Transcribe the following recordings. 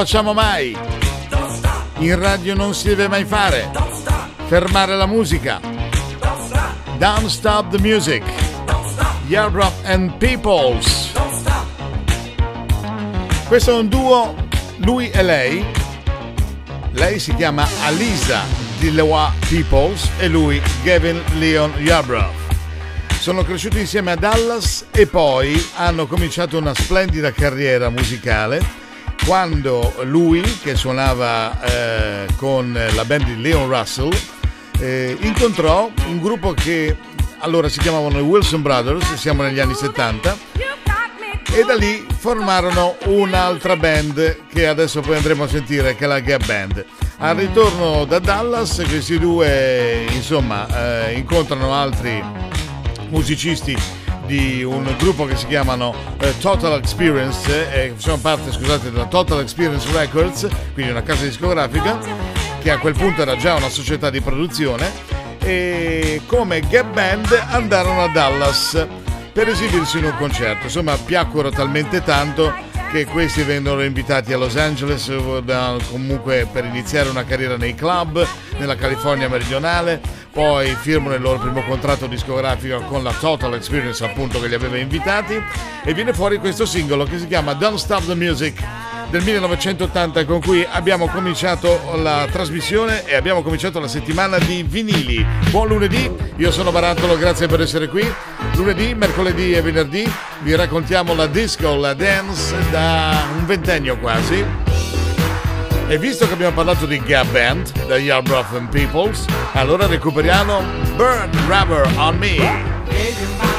Facciamo mai. In radio non si deve mai fare. Fermare la musica. Don't stop the music. Yarbrough and Peoples. Questo è un duo, lui e lei. Lei si chiama Alisa Dilewa Peoples e lui Gavin Leon Yarbrough. Sono cresciuti insieme a Dallas e poi hanno cominciato una splendida carriera musicale quando lui, che suonava eh, con la band di Leon Russell, eh, incontrò un gruppo che allora si chiamavano i Wilson Brothers, siamo negli anni 70, e da lì formarono un'altra band che adesso poi andremo a sentire, che è la Gap Band. Al ritorno da Dallas questi due insomma eh, incontrano altri musicisti di un gruppo che si chiamano eh, Total Experience eh, sono parte scusate della Total Experience Records quindi una casa discografica che a quel punto era già una società di produzione e come Gap Band andarono a Dallas per esibirsi in un concerto. Insomma piacquero talmente tanto che questi vennero invitati a Los Angeles eh, comunque per iniziare una carriera nei club nella California meridionale poi firmano il loro primo contratto discografico con la Total Experience appunto che li aveva invitati e viene fuori questo singolo che si chiama Don't Stop the Music del 1980 con cui abbiamo cominciato la trasmissione e abbiamo cominciato la settimana di vinili. Buon lunedì, io sono Barattolo, grazie per essere qui. Lunedì, mercoledì e venerdì vi raccontiamo la disco, la dance da un ventennio quasi. E visto che abbiamo parlato di Gap Band, da Yarbrough and Peoples, allora recuperiamo Burn Rubber on Me.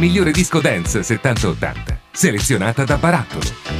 Migliore disco dance 70-80, selezionata da Barattolo.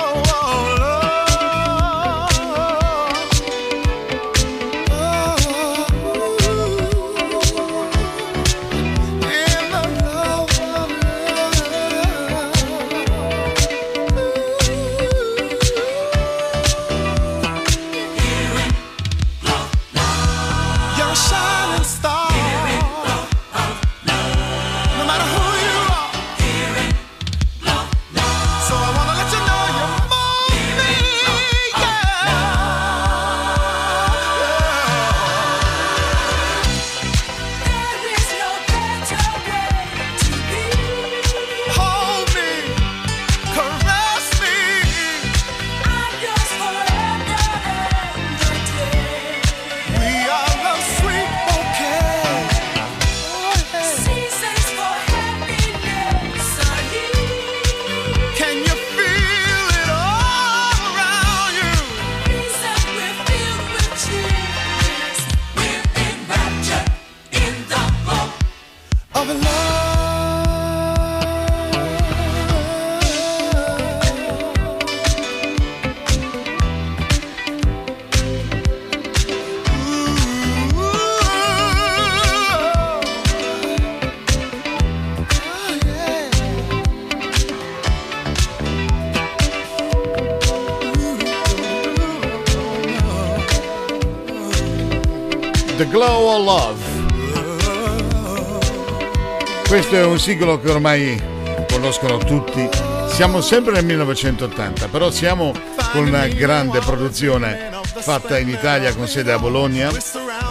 Questo è un singolo che ormai conoscono tutti. Siamo sempre nel 1980, però siamo con una grande produzione fatta in Italia con sede a Bologna.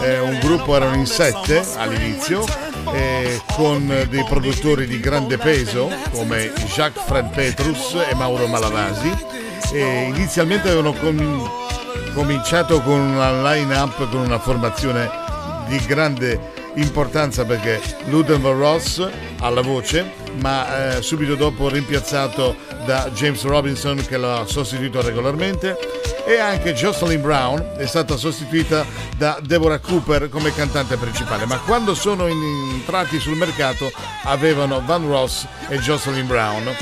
Eh, un gruppo erano in sette all'inizio, eh, con dei produttori di grande peso come Jacques Fred Petrus e Mauro Malavasi. E inizialmente avevano com- cominciato con una line-up, con una formazione di grande importanza perché Luden Ross alla voce, ma eh, subito dopo rimpiazzato da James Robinson che l'ha sostituito regolarmente e anche Jocelyn Brown è stata sostituita da Deborah Cooper come cantante principale, ma quando sono entrati sul mercato avevano Van Ross e Jocelyn Brown.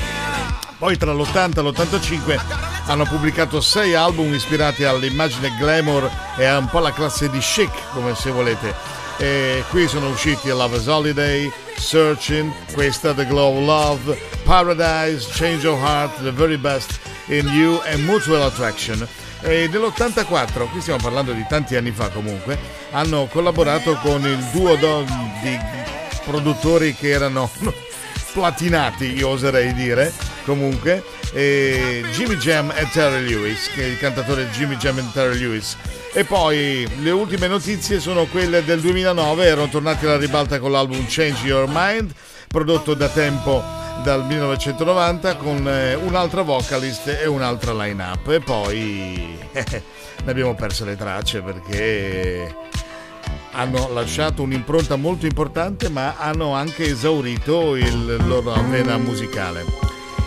Poi tra l'80 e l'85 hanno pubblicato sei album ispirati all'immagine glamour e a un po' la classe di chic, come se volete. E qui sono usciti Lover's Holiday, Searching, questa The Glow of Love, Paradise, Change of Heart, The Very Best in You e Mutual Attraction. E nell'84, qui stiamo parlando di tanti anni fa comunque, hanno collaborato con il duo di produttori che erano platinati, io oserei dire, comunque, Jimmy Jam e Terry Lewis, che il cantatore Jimmy Jam e Terry Lewis. E poi le ultime notizie sono quelle del 2009, erano tornati alla ribalta con l'album Change Your Mind, prodotto da tempo dal 1990 con eh, un'altra vocalist e un'altra line-up e poi eh, ne abbiamo perso le tracce perché hanno lasciato un'impronta molto importante ma hanno anche esaurito il loro vena musicale.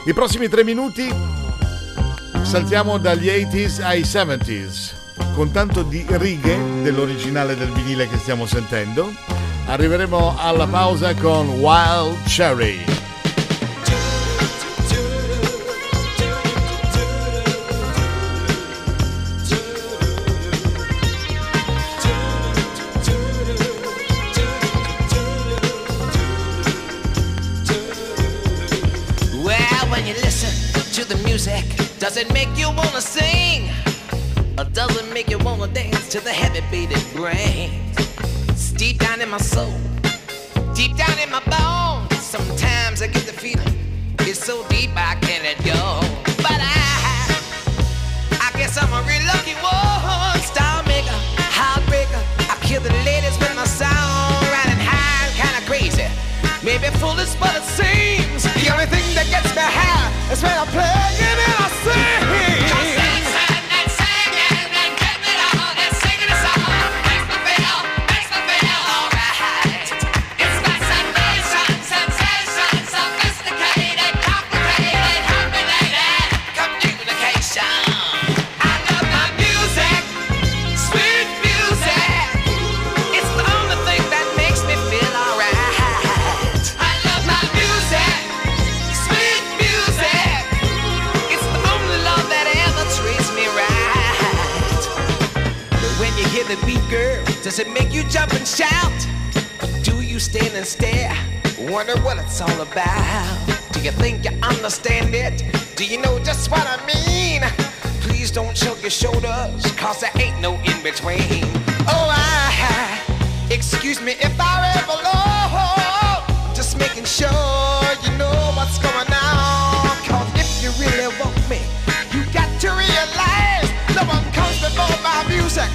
I prossimi tre minuti saltiamo dagli 80s ai 70s con tanto di righe dell'originale del vinile che stiamo sentendo. Arriveremo alla pausa con Wild Cherry. Does it make you wanna sing? Does it make you wanna dance to the heavy beating brain? It's deep down in my soul, deep down in my bones. Sometimes I get the feeling it's so deep I can't let go. But I, I guess I'm a real lucky one. Star maker, heartbreaker. I kill the ladies with my sound, riding high, kinda crazy. Maybe foolish, but it seems the only thing that gets me high is when I'm playing Does it make you jump and shout? Do you stand and stare? Wonder what it's all about. Do you think you understand it? Do you know just what I mean? Please don't choke your shoulders, cause there ain't no in between. Oh, I, excuse me if I ever low. Just making sure you know what's going on. Cause if you really want me, you got to realize no one comes before my music.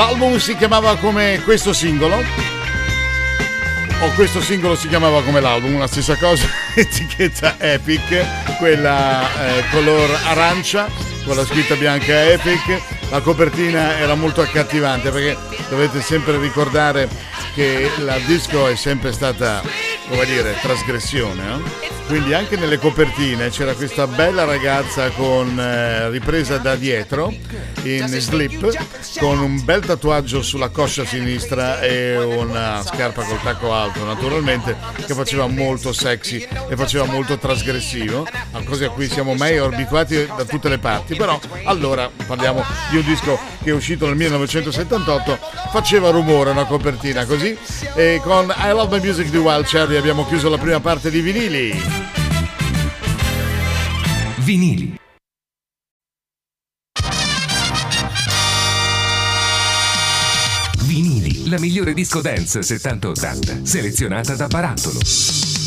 L'album si chiamava come questo singolo, o questo singolo si chiamava come l'album, la stessa cosa, etichetta Epic, quella eh, color arancia, con la scritta bianca Epic. La copertina era molto accattivante perché dovete sempre ricordare che la disco è sempre stata come dire, trasgressione. Eh? Quindi anche nelle copertine c'era questa bella ragazza con eh, ripresa da dietro in slip con un bel tatuaggio sulla coscia sinistra e una scarpa col tacco alto naturalmente che faceva molto sexy e faceva molto trasgressivo, a cose a cui siamo mai abituati da tutte le parti, però allora parliamo di un disco che è uscito nel 1978, faceva rumore una copertina così. E con I Love My Music di Wild Cherry abbiamo chiuso la prima parte di vinili. Vinili. Vinili, la migliore disco dance 70-80, selezionata da Barattolo.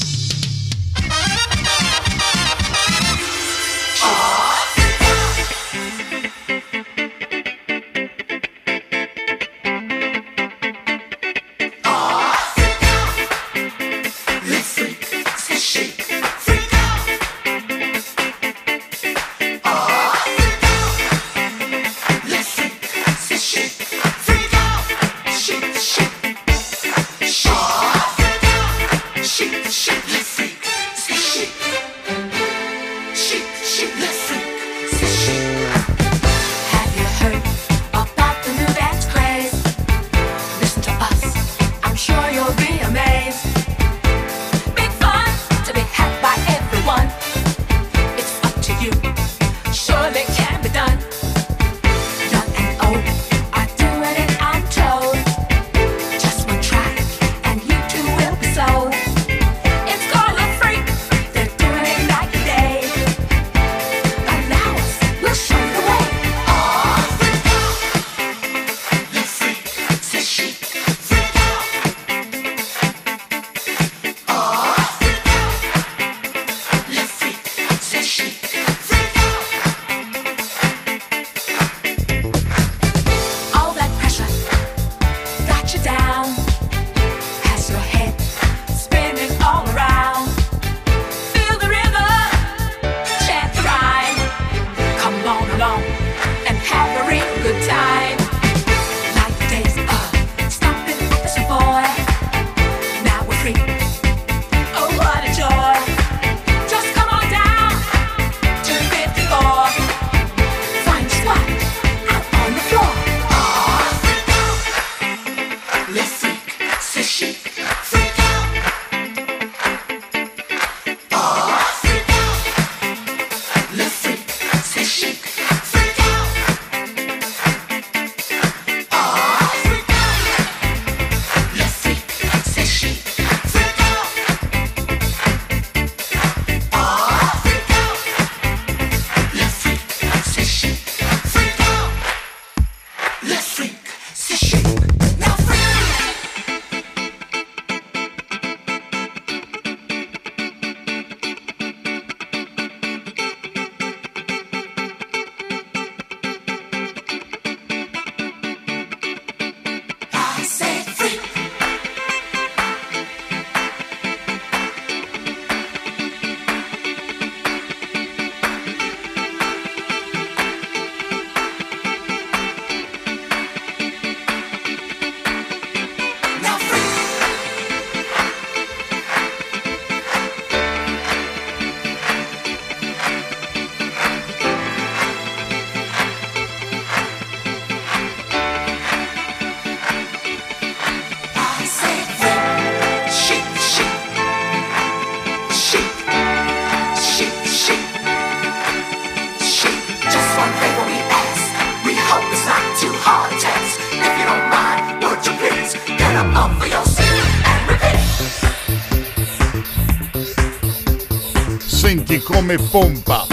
Come pompa.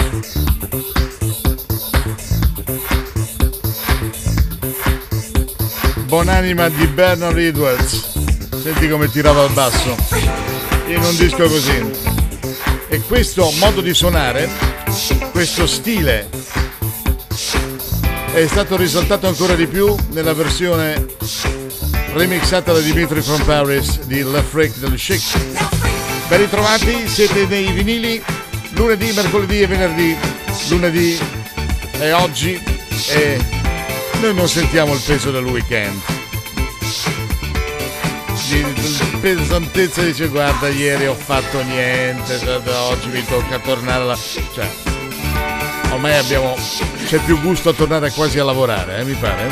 Buonanima di Bernard Edwards. Senti come tirava al basso in un disco così. E questo modo di suonare, questo stile, è stato risaltato ancora di più nella versione remixata da Dimitri from Paris di Le Freak del Chic. Ben ritrovati, siete nei vinili lunedì, mercoledì e venerdì, lunedì e oggi e noi non sentiamo il peso del weekend. pesantezza dice guarda ieri ho fatto niente, oggi mi tocca tornare alla... Cioè, ormai abbiamo... c'è più gusto a tornare quasi a lavorare, eh, mi pare.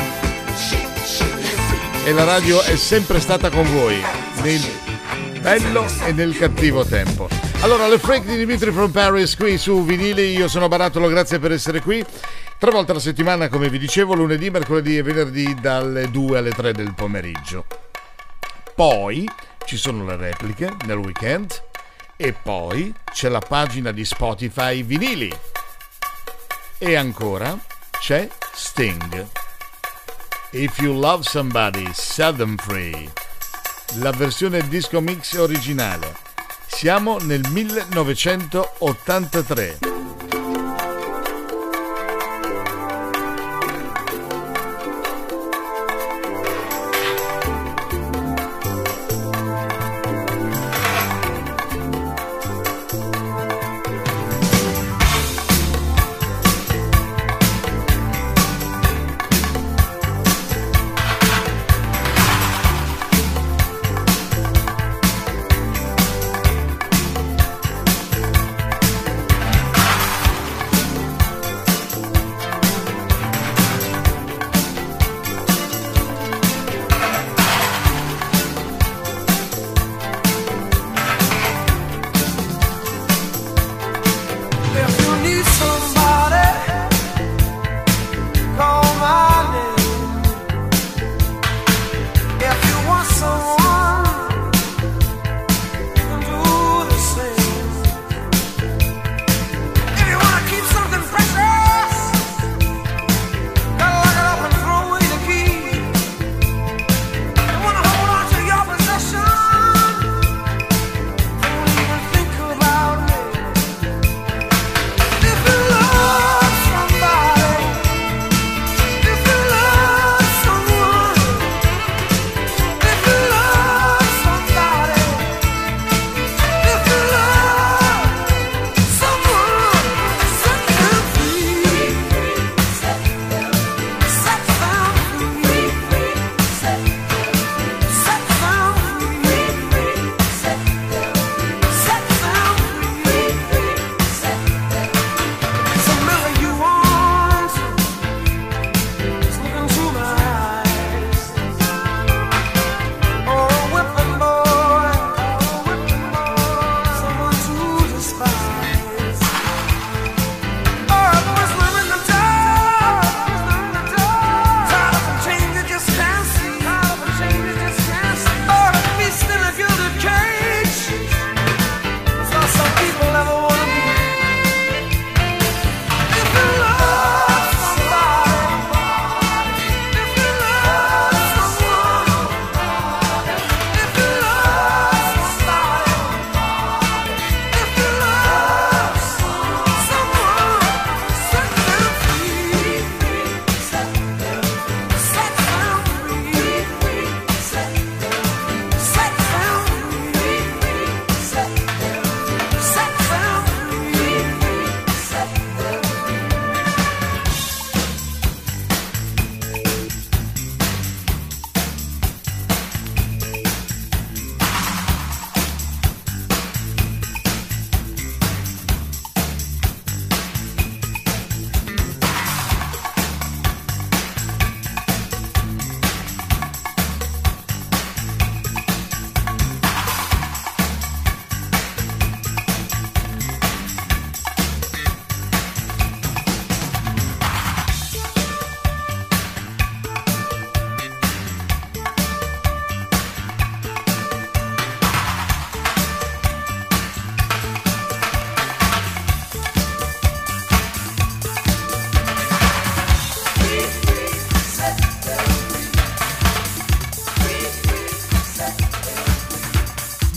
E la radio è sempre stata con voi, nel bello e nel cattivo tempo. Allora, le freak di Dimitri from Paris qui su Vinili, io sono Barattolo, grazie per essere qui. Tre volte alla settimana, come vi dicevo, lunedì, mercoledì e venerdì dalle 2 alle 3 del pomeriggio. Poi ci sono le repliche nel weekend e poi c'è la pagina di Spotify vinili. E ancora c'è Sting. If you love somebody, set them free. La versione disco mix originale. Siamo nel 1983.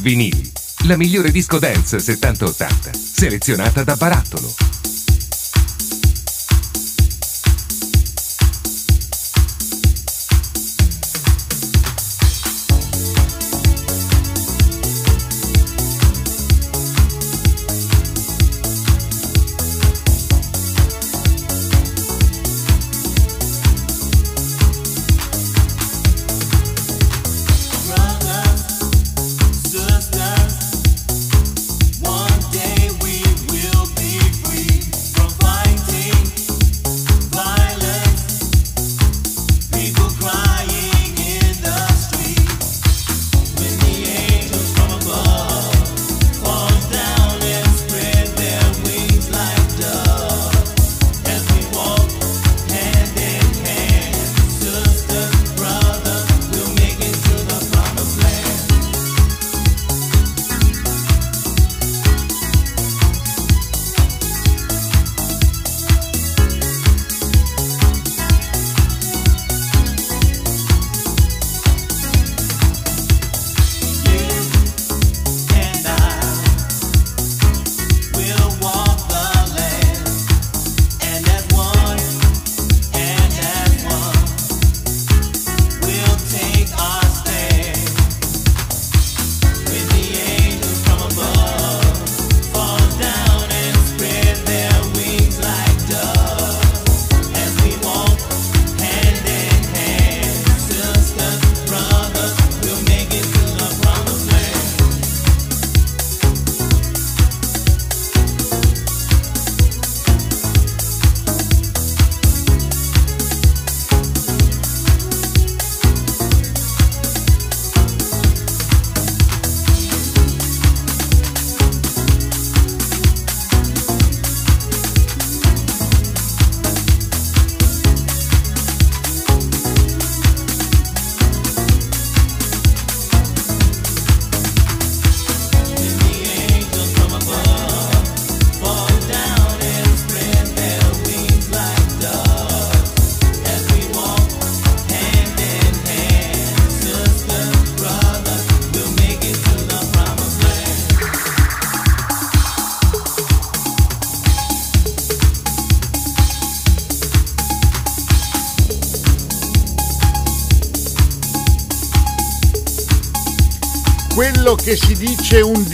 Vinili, la migliore disco dance 70-80, selezionata da Barattolo.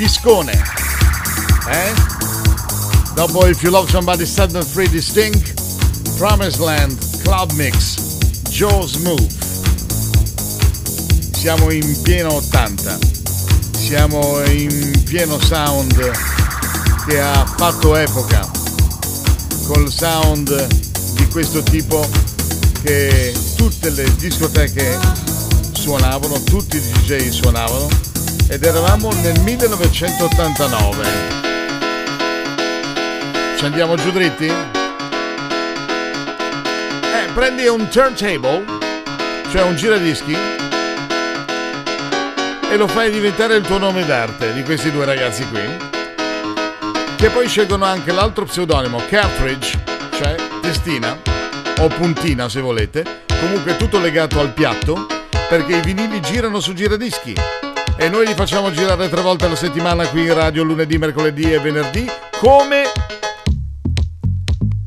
discone. Eh? Dopo If You Love Somebody Sudden Free Distinct, Promised Land, Club Mix, Joe's Move. Siamo in pieno 80, siamo in pieno sound che ha fatto epoca, col sound di questo tipo che tutte le discoteche suonavano, tutti i DJ suonavano ed eravamo nel 1989. Ci andiamo giù dritti? Eh, prendi un turntable, cioè un giradischi, e lo fai diventare il tuo nome d'arte di questi due ragazzi qui, che poi scelgono anche l'altro pseudonimo, Cartridge, cioè testina, o puntina se volete, comunque tutto legato al piatto, perché i vinili girano su giradischi e noi li facciamo girare tre volte alla settimana qui in radio lunedì, mercoledì e venerdì come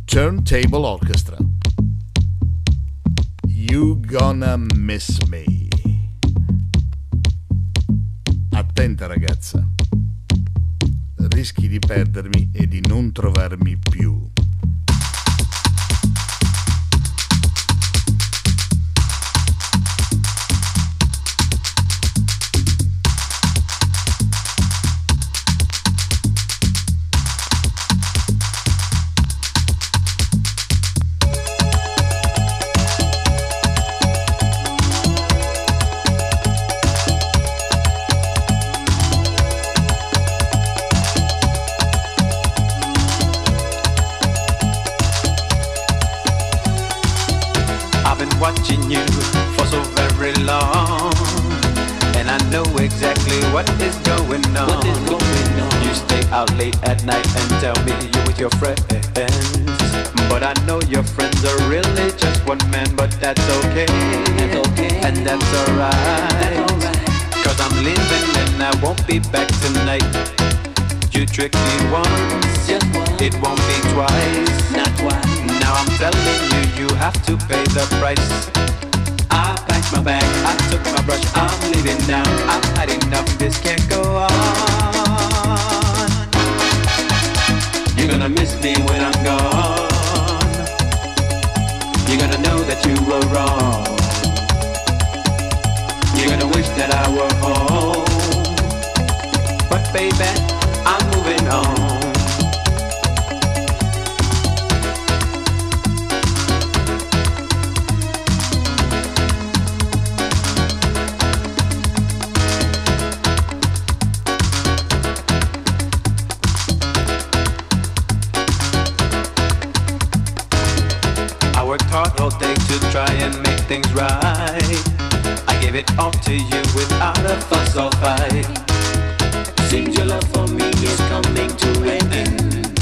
Turntable Orchestra. You gonna miss me. Attenta ragazza, rischi di perdermi e di non trovarmi più. very long. And I know exactly what is going on. What is going on? You stay out late at night and tell me you're with your friends. But I know your friends are really just one man, but that's okay. That's okay. And that's alright. Cause I'm leaving and I won't be back tonight. You tricked me once, just once. it won't be twice. Not twice. Now I'm telling you, you have to pay the price my bag, I took my brush, I'm leaving now. I've had enough, this can't go on. You're gonna miss me when I'm gone. You're gonna know that you were wrong. You're gonna wish that I were home. But baby, I'm moving on. to you without a fuss or fight. Seems your love for me is coming to an end.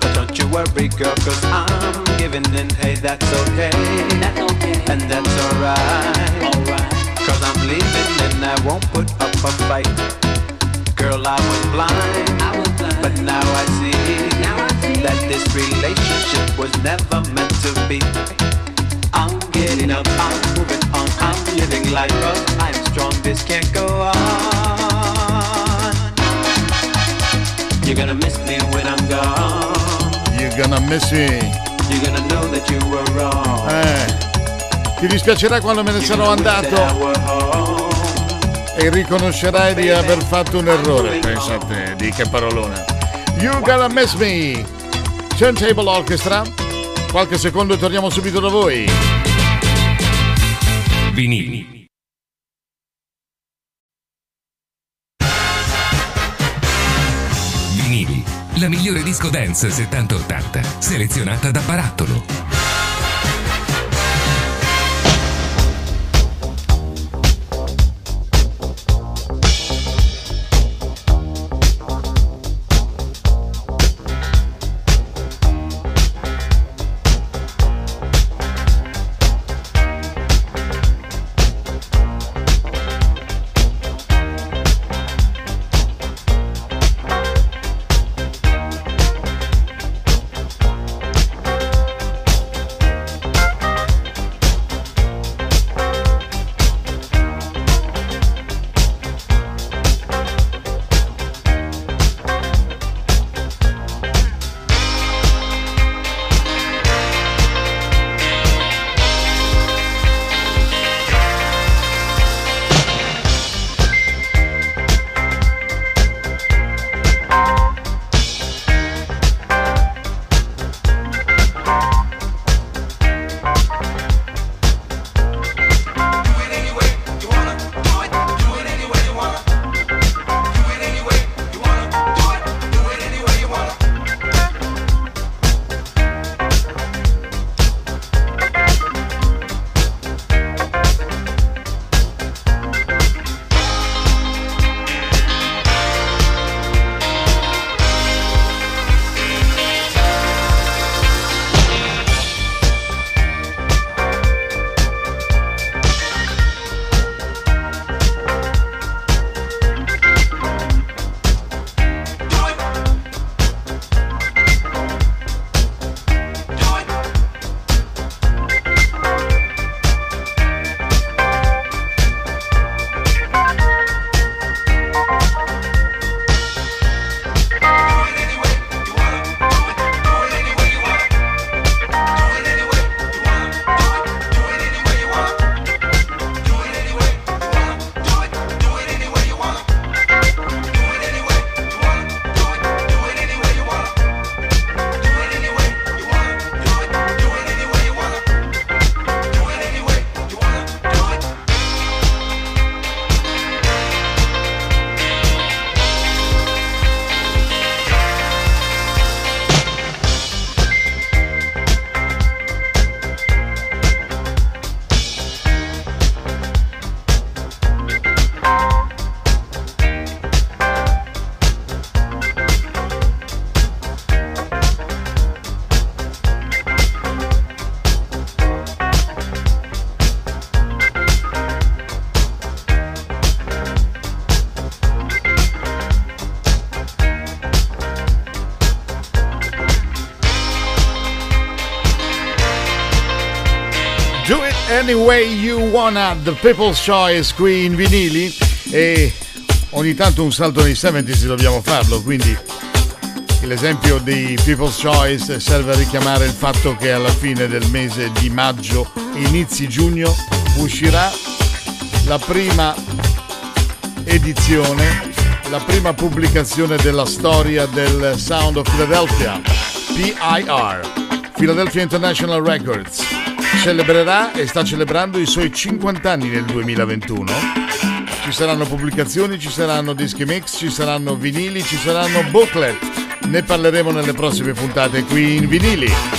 But don't you worry, girl, cause I'm giving in. Hey, that's okay. That's okay. And that's alright. Alright. Cause I'm leaving and I won't put up a fight. Girl, I was blind. I was blind. But now I see. Now I see. That this relationship was never meant to be. this can't go on. You're gonna miss me when I'm gone. You're gonna miss me. You're gonna know that you were wrong. Eh, ti dispiacerà quando me ne sarò andato. E riconoscerai di aver fatto un errore. pensate, di che parolone. You gonna miss me. Turntable Orchestra. Qualche secondo e torniamo subito da voi. Vinini. la migliore disco dance 70-80, selezionata da Barattolo. Any Way You Wanna, The People's Choice qui in vinili. E ogni tanto un salto nei 70 dobbiamo farlo, quindi l'esempio di People's Choice serve a richiamare il fatto che alla fine del mese di maggio, inizi giugno, uscirà la prima edizione, la prima pubblicazione della storia del Sound of Philadelphia, PIR, Philadelphia International Records celebrerà e sta celebrando i suoi 50 anni nel 2021. Ci saranno pubblicazioni, ci saranno dischi mix, ci saranno vinili, ci saranno booklet. Ne parleremo nelle prossime puntate qui in vinili.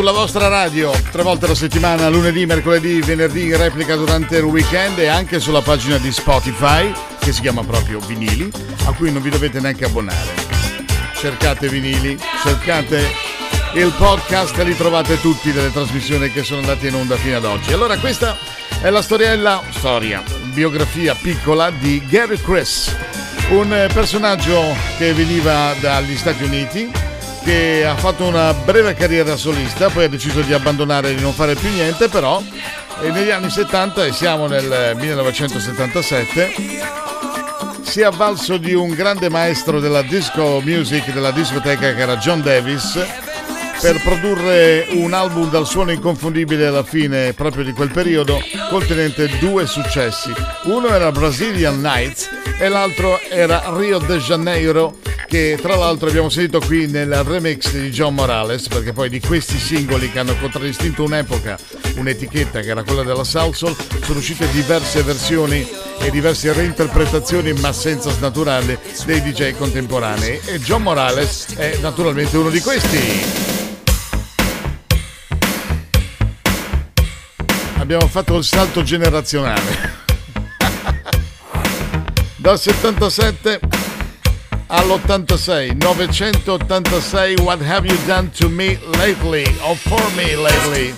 Sulla vostra radio tre volte alla settimana, lunedì, mercoledì, venerdì, replica durante il weekend e anche sulla pagina di Spotify che si chiama proprio Vinili, a cui non vi dovete neanche abbonare. Cercate Vinili, cercate il podcast li trovate tutti delle trasmissioni che sono andate in onda fino ad oggi. Allora questa è la storiella, storia, biografia piccola di Gary Chris, un personaggio che veniva dagli Stati Uniti che ha fatto una breve carriera solista, poi ha deciso di abbandonare e di non fare più niente, però negli anni 70 e siamo nel 1977 si è avvalso di un grande maestro della disco music, della discoteca che era John Davis per produrre un album dal suono inconfondibile alla fine proprio di quel periodo, contenente due successi. Uno era Brazilian Nights e l'altro era Rio de Janeiro che tra l'altro abbiamo sentito qui nel remix di John Morales, perché poi di questi singoli che hanno contraddistinto un'epoca, un'etichetta che era quella della Soul sono uscite diverse versioni e diverse reinterpretazioni, ma senza snaturarle, dei DJ contemporanei. E John Morales è naturalmente uno di questi. Abbiamo fatto il salto generazionale. Dal 77 all'86 986 What have you done to me lately or for me lately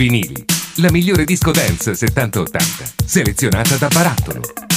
Vinili, la migliore disco dance 70-80, selezionata da Barattolo.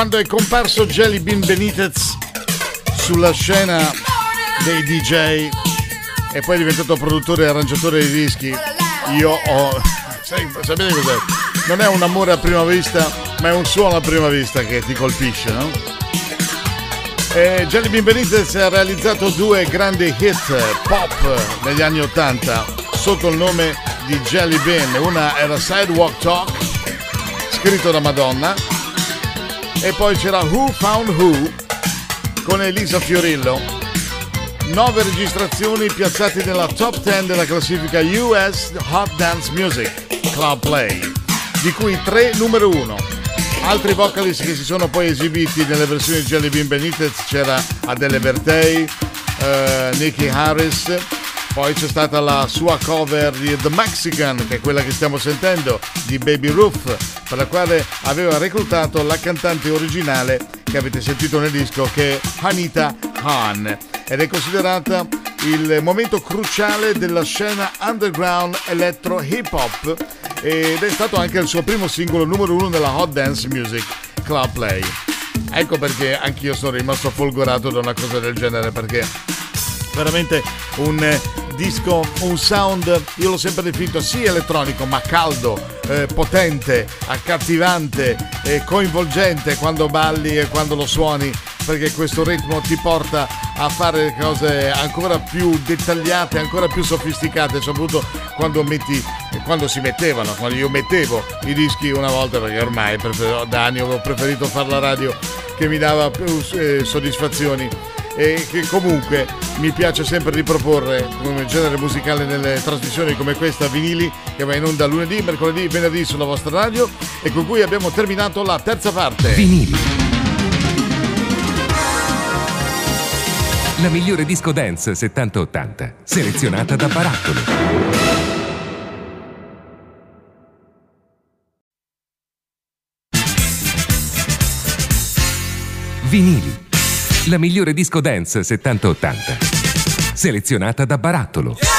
Quando è comparso Jelly Bean Benitez sulla scena dei DJ e poi è diventato produttore e arrangiatore di dischi, io ho... sapete cos'è? Non è un amore a prima vista, ma è un suono a prima vista che ti colpisce, no? E Jelly Bean Benitez ha realizzato due grandi hit pop negli anni 80 sotto il nome di Jelly Bean. Una era Sidewalk Talk, scritto da Madonna, e poi c'era Who Found Who con Elisa Fiorillo. nove registrazioni piazzate nella top 10 della classifica US Hot Dance Music Club Play, di cui tre numero uno. Altri vocalist che si sono poi esibiti nelle versioni di Jelly Bean Benitez c'era Adele Bertei, uh, Nicky Harris, poi c'è stata la sua cover di The Mexican, che è quella che stiamo sentendo, di Baby Roof, per la quale aveva reclutato la cantante originale che avete sentito nel disco, che è Hanita Han, ed è considerata il momento cruciale della scena underground electro hip hop ed è stato anche il suo primo singolo numero uno nella Hot Dance Music Club Play. Ecco perché anch'io sono rimasto folgorato da una cosa del genere perché veramente un disco, un sound, io l'ho sempre definito sì elettronico, ma caldo, eh, potente, accattivante, eh, coinvolgente quando balli e quando lo suoni, perché questo ritmo ti porta a fare cose ancora più dettagliate, ancora più sofisticate, soprattutto quando, metti, quando si mettevano, quando io mettevo i dischi una volta, perché ormai da anni ho preferito fare la radio che mi dava più eh, soddisfazioni e che comunque mi piace sempre riproporre come genere musicale nelle trasmissioni come questa vinili che va in onda lunedì, mercoledì, venerdì sulla vostra radio e con cui abbiamo terminato la terza parte. Vinili. La migliore disco dance 70-80, selezionata da Barattolo. Vinili la migliore disco dance 70-80. Selezionata da Barattolo.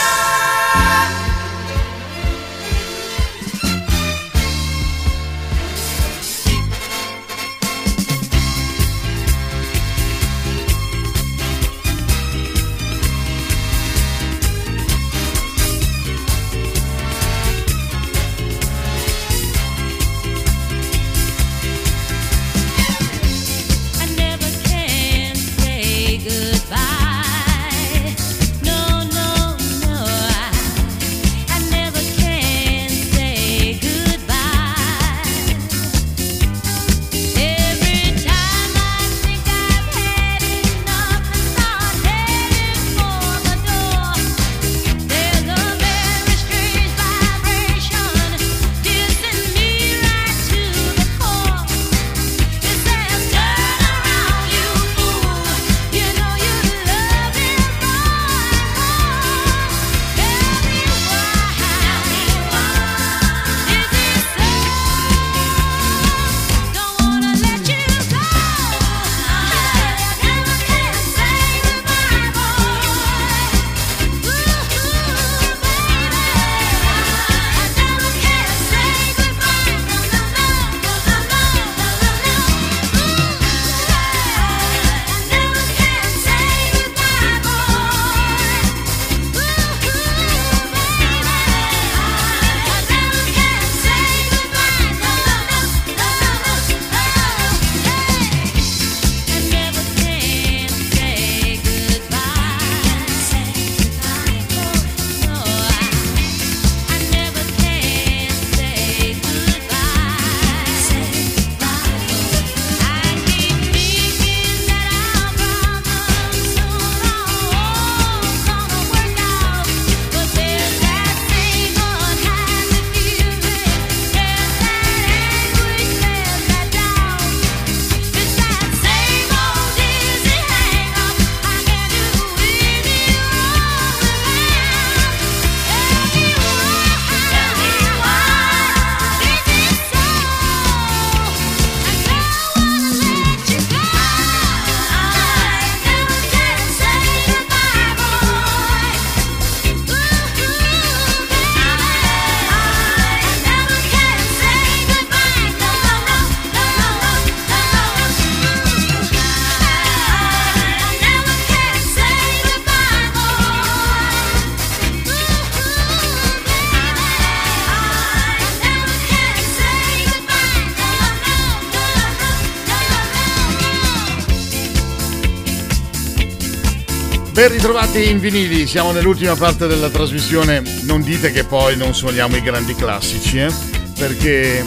Ben ritrovati in vinili, siamo nell'ultima parte della trasmissione. Non dite che poi non suoniamo i grandi classici, eh? perché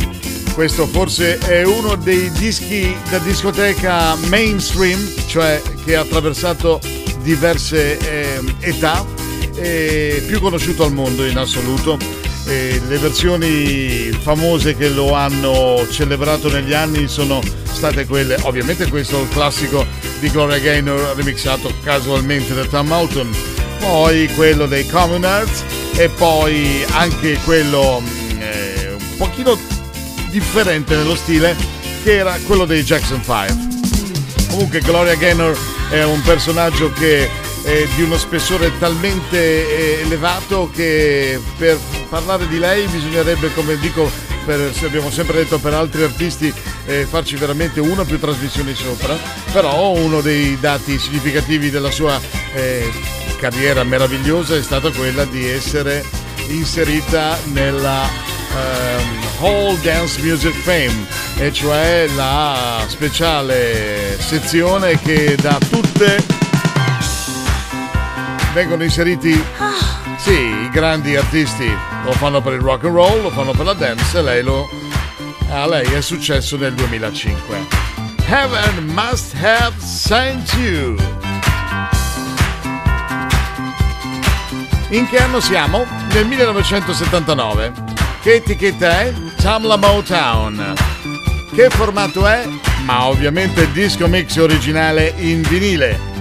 questo forse è uno dei dischi da discoteca mainstream, cioè che ha attraversato diverse eh, età, e più conosciuto al mondo in assoluto. E le versioni famose che lo hanno celebrato negli anni sono state quelle, ovviamente questo è il classico di Gloria Gaynor remixato casualmente da Tom Moulton, poi quello dei Commoners e poi anche quello mm, eh, un pochino differente nello stile che era quello dei Jackson 5. Comunque Gloria Gaynor è un personaggio che è di uno spessore talmente eh, elevato che per parlare di lei bisognerebbe, come dico, per, abbiamo sempre detto per altri artisti, eh, farci veramente una o più trasmissioni sopra, però uno dei dati significativi della sua eh, carriera meravigliosa è stata quella di essere inserita nella um, Hall Dance Music Fame, e cioè la speciale sezione che da tutte vengono inseriti sì, i grandi artisti lo fanno per il rock and roll, lo fanno per la dance e lei lo a lei è successo nel 2005. Heaven must have sent you. In che anno siamo? Nel 1979. Che etichetta è? Tamla Motown. Che formato è? Ma ovviamente disco mix originale in vinile.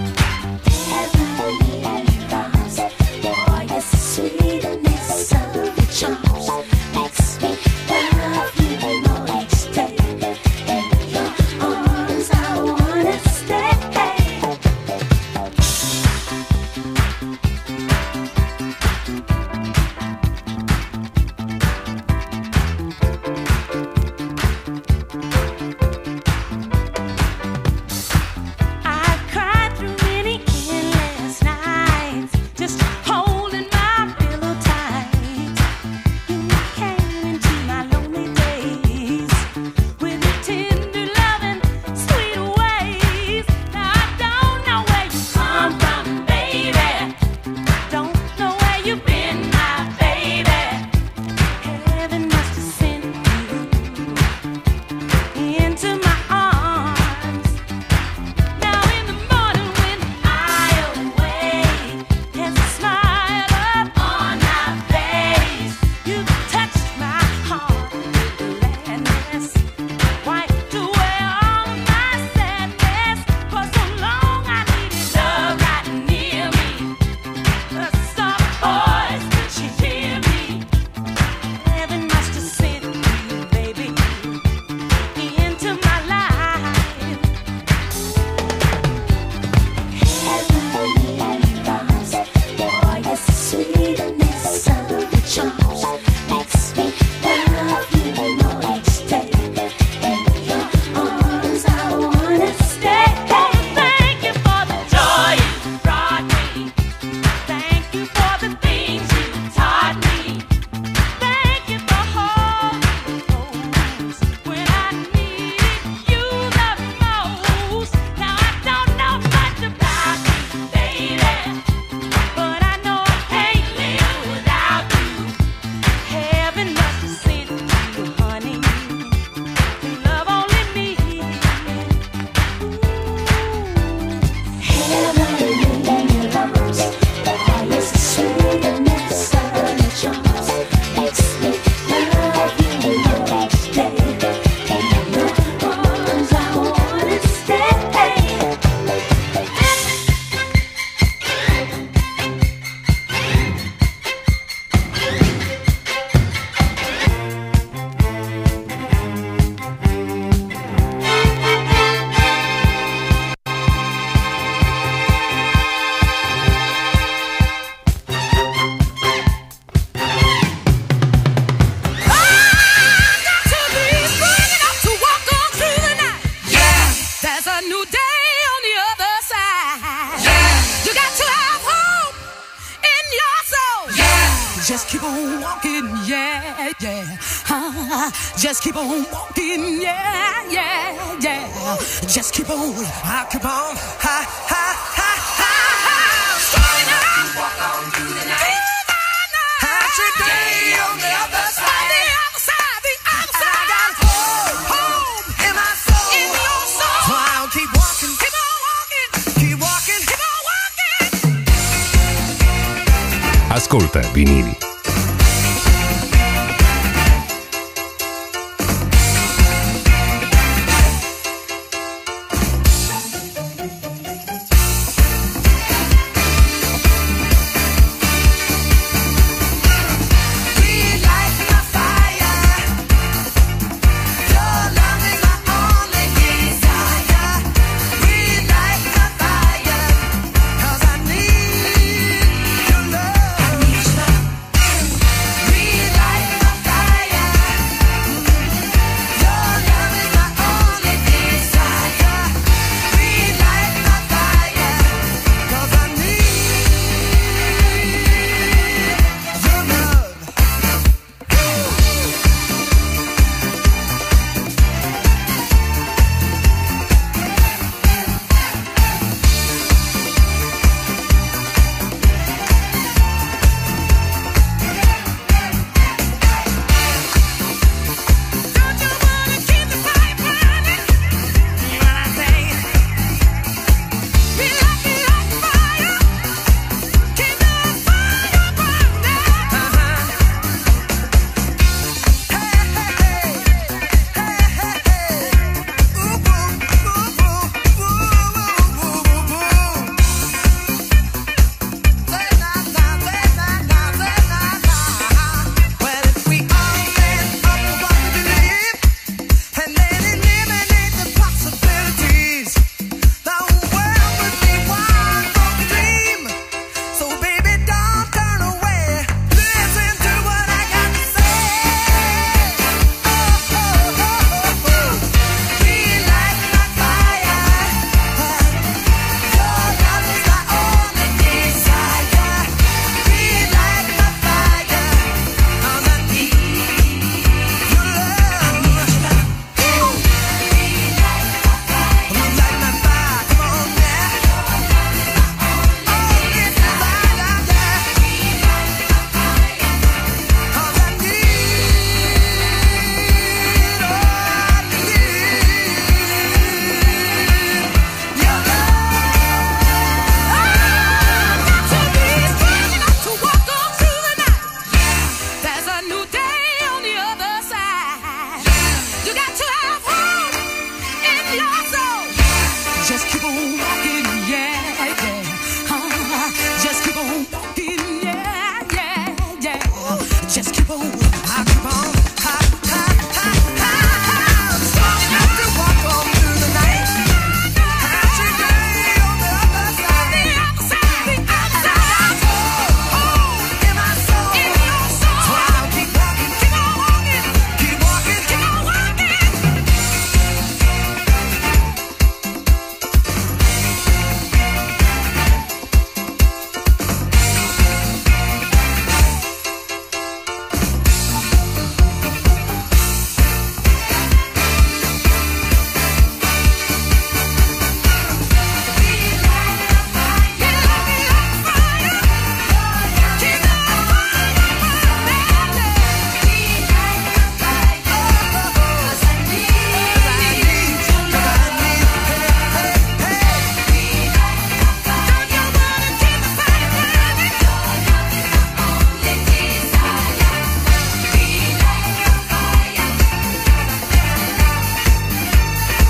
Ascolta vinili.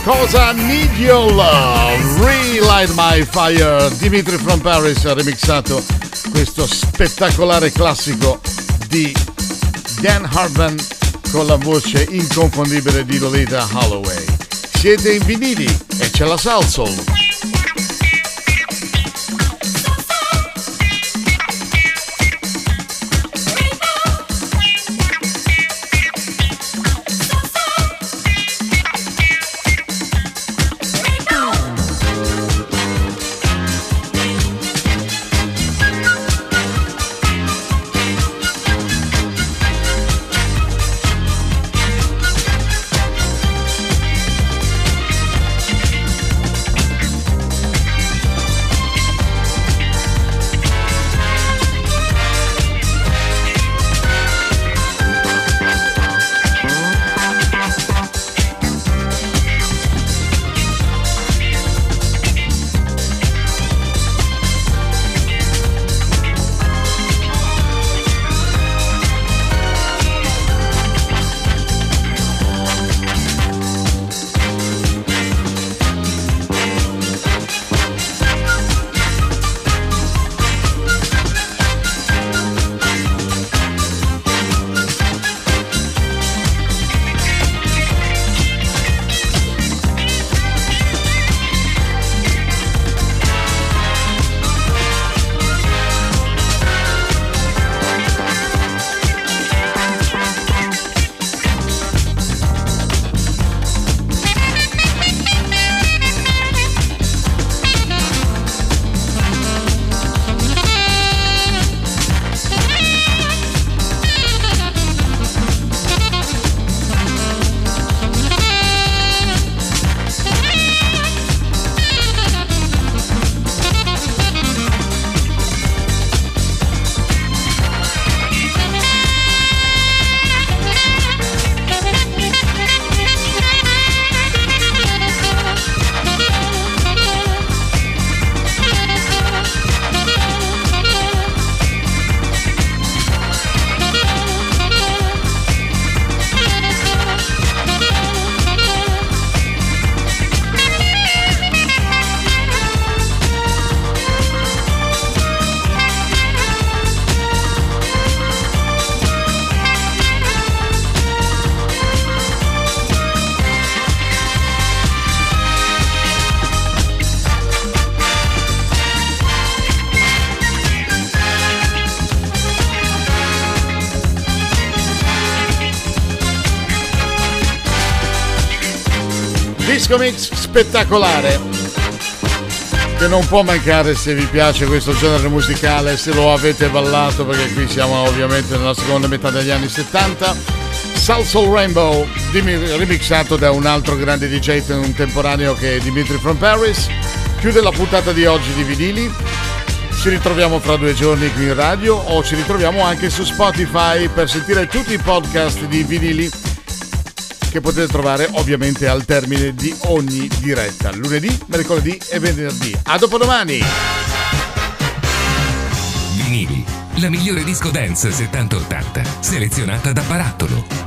Cosa Need Your Love, Relight My Fire, Dimitri from Paris ha remixato questo spettacolare classico di Dan Hartman con la voce inconfondibile di Lolita Holloway. Siete in vinili e c'è la salsa. Spettacolare che non può mancare se vi piace questo genere musicale, se lo avete ballato, perché qui siamo ovviamente nella seconda metà degli anni 70. Soul Soul Rainbow, remixato da un altro grande DJ contemporaneo che è Dimitri from Paris. Chiude la puntata di oggi di vinili. Ci ritroviamo fra due giorni qui in radio o ci ritroviamo anche su Spotify per sentire tutti i podcast di vinili che potete trovare ovviamente al termine di ogni diretta, lunedì, mercoledì e venerdì. A dopodomani! Vinili, la migliore disco dance 70-80, selezionata da Barattolo